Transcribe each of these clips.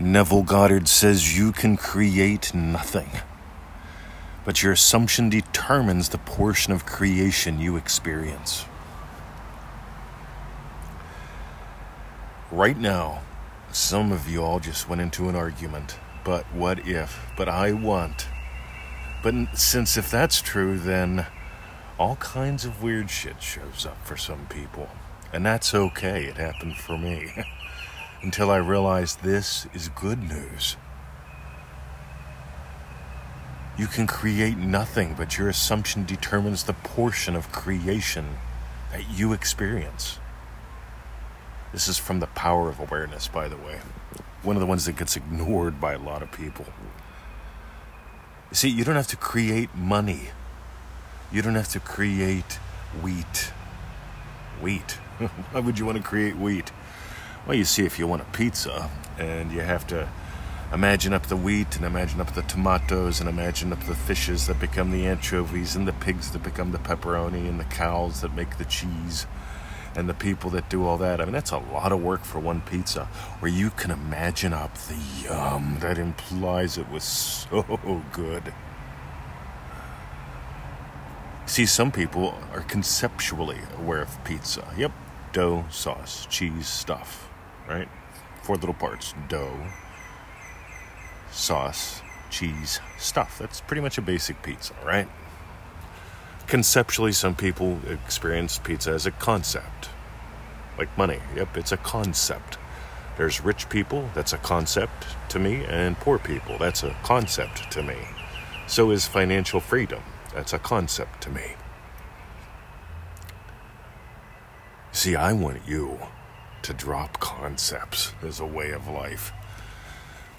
Neville Goddard says you can create nothing, but your assumption determines the portion of creation you experience. Right now, some of you all just went into an argument. But what if? But I want. But since if that's true, then all kinds of weird shit shows up for some people. And that's okay. It happened for me. until I realized this is good news. You can create nothing, but your assumption determines the portion of creation that you experience. This is from the power of awareness, by the way. One of the ones that gets ignored by a lot of people. See, you don't have to create money. You don't have to create wheat. Wheat. Why would you want to create wheat? Well, you see, if you want a pizza and you have to imagine up the wheat and imagine up the tomatoes and imagine up the fishes that become the anchovies and the pigs that become the pepperoni and the cows that make the cheese and the people that do all that. I mean, that's a lot of work for one pizza. Where you can imagine up the yum that implies it was so good. See, some people are conceptually aware of pizza. Yep, dough, sauce, cheese, stuff right? Four little parts dough, sauce, cheese, stuff. That's pretty much a basic pizza, right? Conceptually, some people experience pizza as a concept, like money. Yep, it's a concept. There's rich people, that's a concept to me, and poor people, that's a concept to me. So is financial freedom, that's a concept to me. See, I want you to drop concepts as a way of life.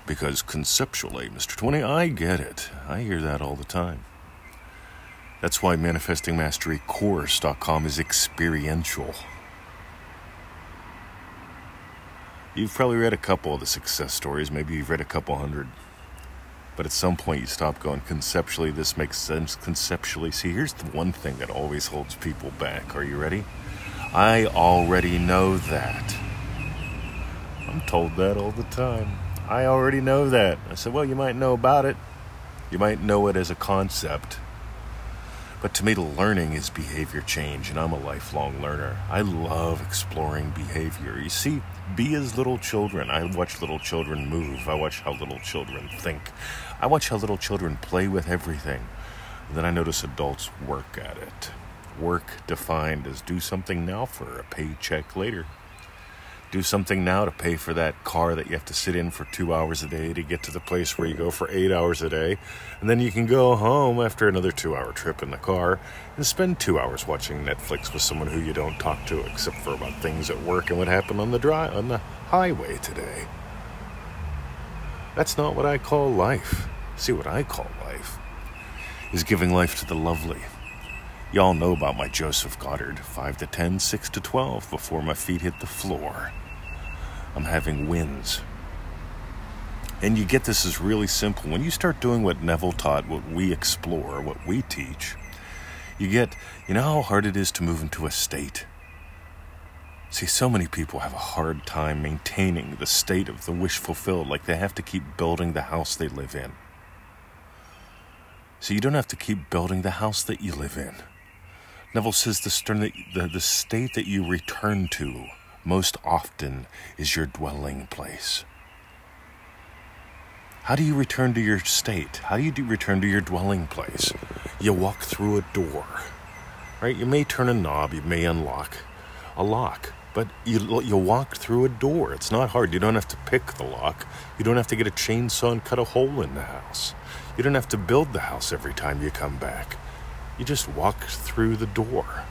Because conceptually, Mr. 20, I get it. I hear that all the time. That's why ManifestingMasteryCourse.com is experiential. You've probably read a couple of the success stories, maybe you've read a couple hundred. But at some point, you stop going, conceptually, this makes sense. Conceptually, see, here's the one thing that always holds people back. Are you ready? I already know that. I'm told that all the time. I already know that. I said, well, you might know about it. You might know it as a concept. But to me, learning is behavior change, and I'm a lifelong learner. I love exploring behavior. You see, be as little children. I watch little children move. I watch how little children think. I watch how little children play with everything. And then I notice adults work at it work defined as do something now for a paycheck later. Do something now to pay for that car that you have to sit in for two hours a day to get to the place where you go for eight hours a day. And then you can go home after another two hour trip in the car and spend two hours watching Netflix with someone who you don't talk to except for about things at work and what happened on the drive on the highway today. That's not what I call life. See, what I call life is giving life to the lovely Y'all know about my Joseph Goddard 5 to 10, 6 to 12 before my feet hit the floor. I'm having wins. And you get this is really simple. When you start doing what Neville taught, what we explore, what we teach, you get, you know how hard it is to move into a state? See, so many people have a hard time maintaining the state of the wish fulfilled, like they have to keep building the house they live in. So you don't have to keep building the house that you live in. Neville says the, stern, the, the state that you return to most often is your dwelling place. How do you return to your state? How do you do return to your dwelling place? You walk through a door, right? You may turn a knob, you may unlock a lock, but you you walk through a door. It's not hard. You don't have to pick the lock. You don't have to get a chainsaw and cut a hole in the house. You don't have to build the house every time you come back. You just walk through the door.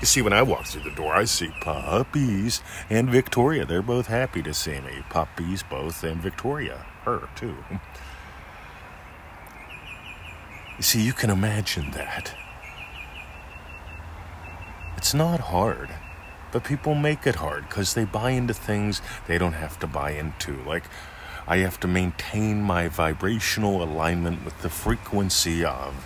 You see, when I walk through the door, I see puppies and Victoria. They're both happy to see me. Puppies, both, and Victoria, her, too. You see, you can imagine that. It's not hard, but people make it hard because they buy into things they don't have to buy into. Like, I have to maintain my vibrational alignment with the frequency of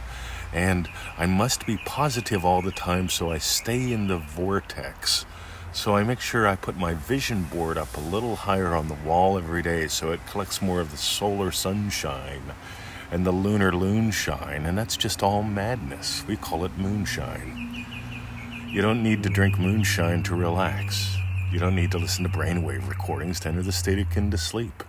and I must be positive all the time so I stay in the vortex So I make sure I put my vision board up a little higher on the wall every day so it collects more of the solar sunshine and the lunar loonshine, and that's just all madness. We call it moonshine. You don't need to drink moonshine to relax. You don't need to listen to brainwave recordings to enter the state akin to sleep.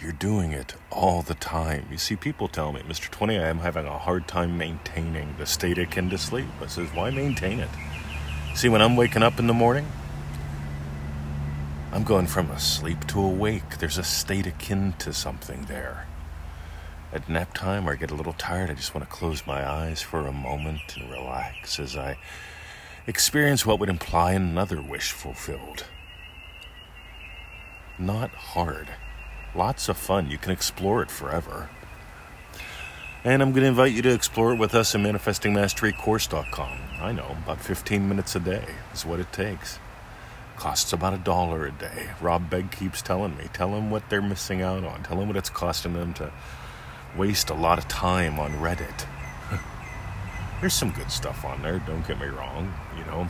You're doing it all the time. You see, people tell me, Mr. 20, I am having a hard time maintaining the state akin to sleep. I says, why maintain it? See, when I'm waking up in the morning, I'm going from asleep to awake. There's a state akin to something there. At nap time, or I get a little tired, I just want to close my eyes for a moment and relax as I experience what would imply another wish fulfilled. Not hard. Lots of fun. You can explore it forever. And I'm going to invite you to explore it with us at ManifestingMasteryCourse.com. I know, about 15 minutes a day is what it takes. Costs about a dollar a day. Rob Begg keeps telling me. Tell them what they're missing out on. Tell them what it's costing them to waste a lot of time on Reddit. there's some good stuff on there, don't get me wrong. You know,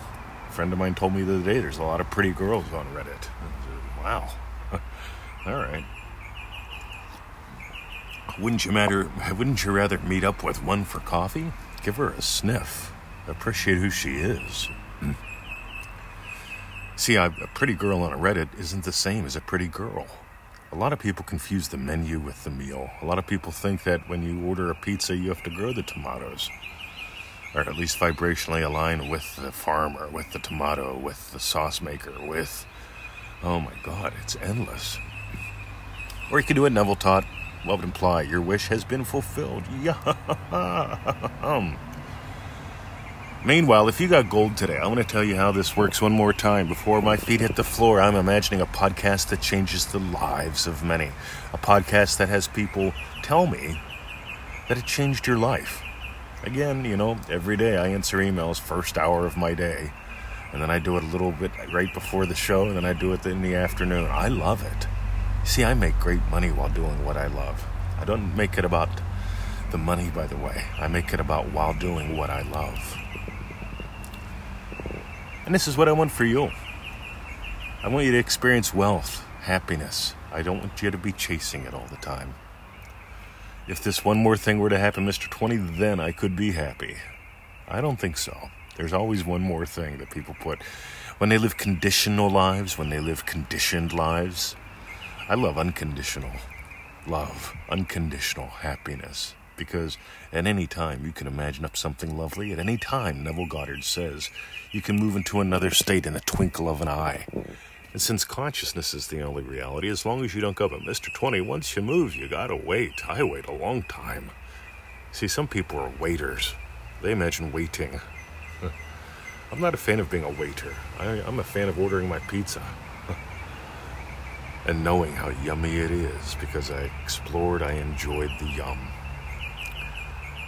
a friend of mine told me the other day there's a lot of pretty girls on Reddit. Wow. All right. Wouldn't you matter wouldn't you rather meet up with one for coffee? Give her a sniff. Appreciate who she is. Hmm. See, a pretty girl on a Reddit isn't the same as a pretty girl. A lot of people confuse the menu with the meal. A lot of people think that when you order a pizza, you have to grow the tomatoes, or at least vibrationally align with the farmer, with the tomato, with the sauce maker, with. Oh my God, it's endless. Or you can do it Neville taught. What would imply your wish has been fulfilled. Yum. Meanwhile, if you got gold today, I want to tell you how this works one more time. Before my feet hit the floor, I'm imagining a podcast that changes the lives of many. A podcast that has people tell me that it changed your life. Again, you know, every day I answer emails first hour of my day. And then I do it a little bit right before the show, and then I do it in the afternoon. I love it. See, I make great money while doing what I love. I don't make it about the money, by the way. I make it about while doing what I love. And this is what I want for you. I want you to experience wealth, happiness. I don't want you to be chasing it all the time. If this one more thing were to happen, Mr. 20, then I could be happy. I don't think so. There's always one more thing that people put. When they live conditional lives, when they live conditioned lives, I love unconditional love, unconditional happiness because at any time you can imagine up something lovely. At any time, Neville Goddard says, you can move into another state in the twinkle of an eye. And since consciousness is the only reality, as long as you don't go, but Mr. 20, once you move, you gotta wait. I wait a long time. See, some people are waiters. They imagine waiting. I'm not a fan of being a waiter. I, am a fan of ordering my pizza and knowing how yummy it is because I explored, I enjoyed the yum.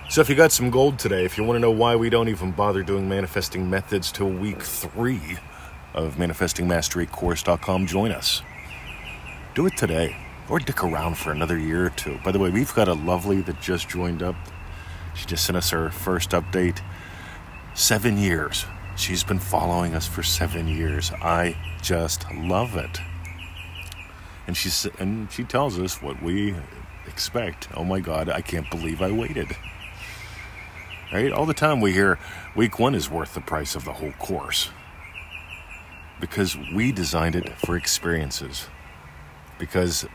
So, if you got some gold today, if you want to know why we don't even bother doing manifesting methods till week three of manifestingmasterycourse.com, join us. Do it today or dick around for another year or two. By the way, we've got a lovely that just joined up. She just sent us her first update. Seven years. She's been following us for seven years. I just love it. And she's and she tells us what we expect. Oh my God, I can't believe I waited. Right? All the time we hear week one is worth the price of the whole course. Because we designed it for experiences. Because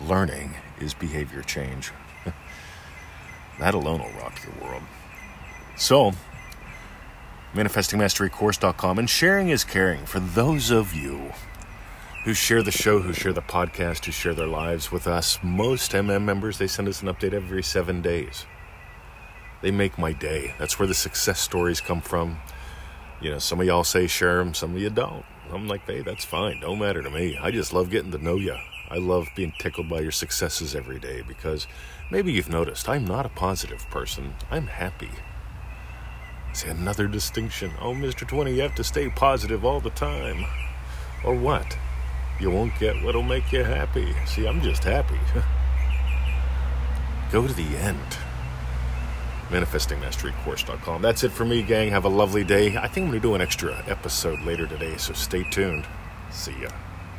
learning is behavior change. that alone will rock your world. So, manifestingmasterycourse.com and sharing is caring for those of you who share the show, who share the podcast, who share their lives with us. Most MM members, they send us an update every seven days they make my day. That's where the success stories come from. You know, some of y'all say share them, some of you don't. I'm like, hey, that's fine. Don't matter to me. I just love getting to know you. I love being tickled by your successes every day because maybe you've noticed I'm not a positive person. I'm happy. See, another distinction. Oh, Mr. 20, you have to stay positive all the time. Or what? You won't get what'll make you happy. See, I'm just happy. Go to the end. manifestingmasterycourse.com. That's it for me, gang. Have a lovely day. I think I'm going to do an extra episode later today, so stay tuned. See ya.